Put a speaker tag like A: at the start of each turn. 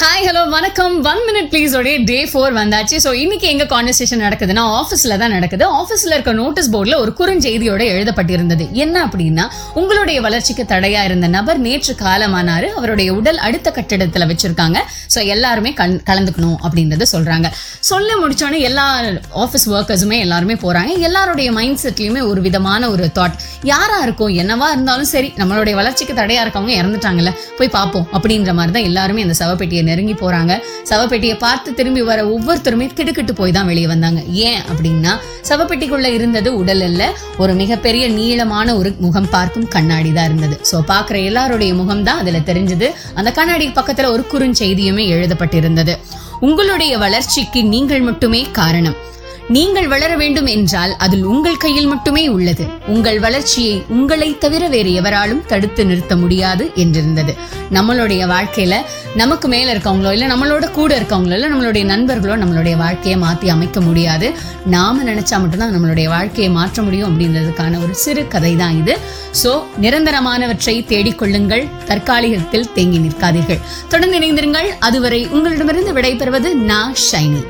A: Hi hello வணக்கம். One minute please உடைய day four வந்தாச்சு. ஸோ இன்னைக்கு எங்க கான்வர்சேஷன் நடக்குதுன்னா ஆஃபீஸ்ல தான் நடக்குது. ஆஃபீஸ்ல இருக்க நோட்டீஸ் போர்டில் ஒரு குறுஞ்செய்தியோட எழுதப்பட்டிருந்தது. என்ன அப்படின்னா உங்களுடைய வளர்ச்சிக்கு தடையா இருந்த நபர் நேற்று காலமானாரு. அவருடைய உடல் அடுத்த கட்டிடத்தில் வச்சிருக்காங்க. ஸோ எல்லாருமே கண் கலந்துக்கணும் அப்படின்றத சொல்கிறாங்க சொல்ல முடிச்சோடனே எல்லா ஆஃபீஸ் ஒர்க்கர்ஸுமே எல்லாருமே போகிறாங்க எல்லாருடைய மைண்ட் செட்லேயுமே ஒரு விதமான ஒரு தாட் யாராக இருக்கும் என்னவா இருந்தாலும் சரி நம்மளுடைய வளர்ச்சிக்கு தடையாக இருக்கவங்க இறந்துட்டாங்கல்ல போய் பார்ப்போம் அப்படின்ற மாதிரி தான் எல்லாருமே அந்த சவப்பெட்டியை நெருங்கி போகிறாங்க சவப்பெட்டியை பார்த்து திரும்பி வர ஒவ்வொருத்தருமே திடுக்கிட்டு போய் தான் வெளியே வந்தாங்க. ஏன் அப்படின்னா சவப்பெட்டிக்குள்ளே இருந்தது உடல் இல்லை ஒரு மிகப்பெரிய நீளமான ஒரு முகம் பார்க்கும் கண்ணாடி தான் இருந்தது. ஸோ பார்க்குற எல்லாருடைய முகம் தான் அதில் தெரிஞ்சது. அந்த கண்ணாடி பக்கத்தில் ஒரு குறுஞ்செய்தியுமே எழுதப்பட்டிருந்தது. உங்களுடைய வளர்ச்சிக்கு நீங்கள் மட்டுமே காரணம். நீங்கள் வளர வேண்டும் என்றால் அதில் உங்கள் கையில் மட்டுமே உள்ளது. உங்கள் வளர்ச்சியை உங்களை தவிர வேறு எவராலும் தடுத்து நிறுத்த முடியாது என்றிருந்தது. நம்மளுடைய வாழ்க்கையில நமக்கு மேல இருக்கவங்களோ இல்ல நம்மளோட கூட இருக்கவங்களோ இல்ல நம்மளுடைய நண்பர்களோ நம்மளுடைய வாழ்க்கையை மாத்தி அமைக்க முடியாது. நாம நினைச்சா மட்டும்தான் நம்மளுடைய வாழ்க்கையை மாற்ற முடியும் அப்படின்றதுக்கான ஒரு சிறு கதை தான் இது. சோ நிரந்தரமானவற்றை தேடிக்கொள்ளுங்கள். தற்காலிகத்தில் தேங்கி நிற்காதீர்கள். தொடர்ந்து இணைந்திருங்கள். அதுவரை உங்களிடமிருந்து விடைபெறுவது நான் ஷைனி.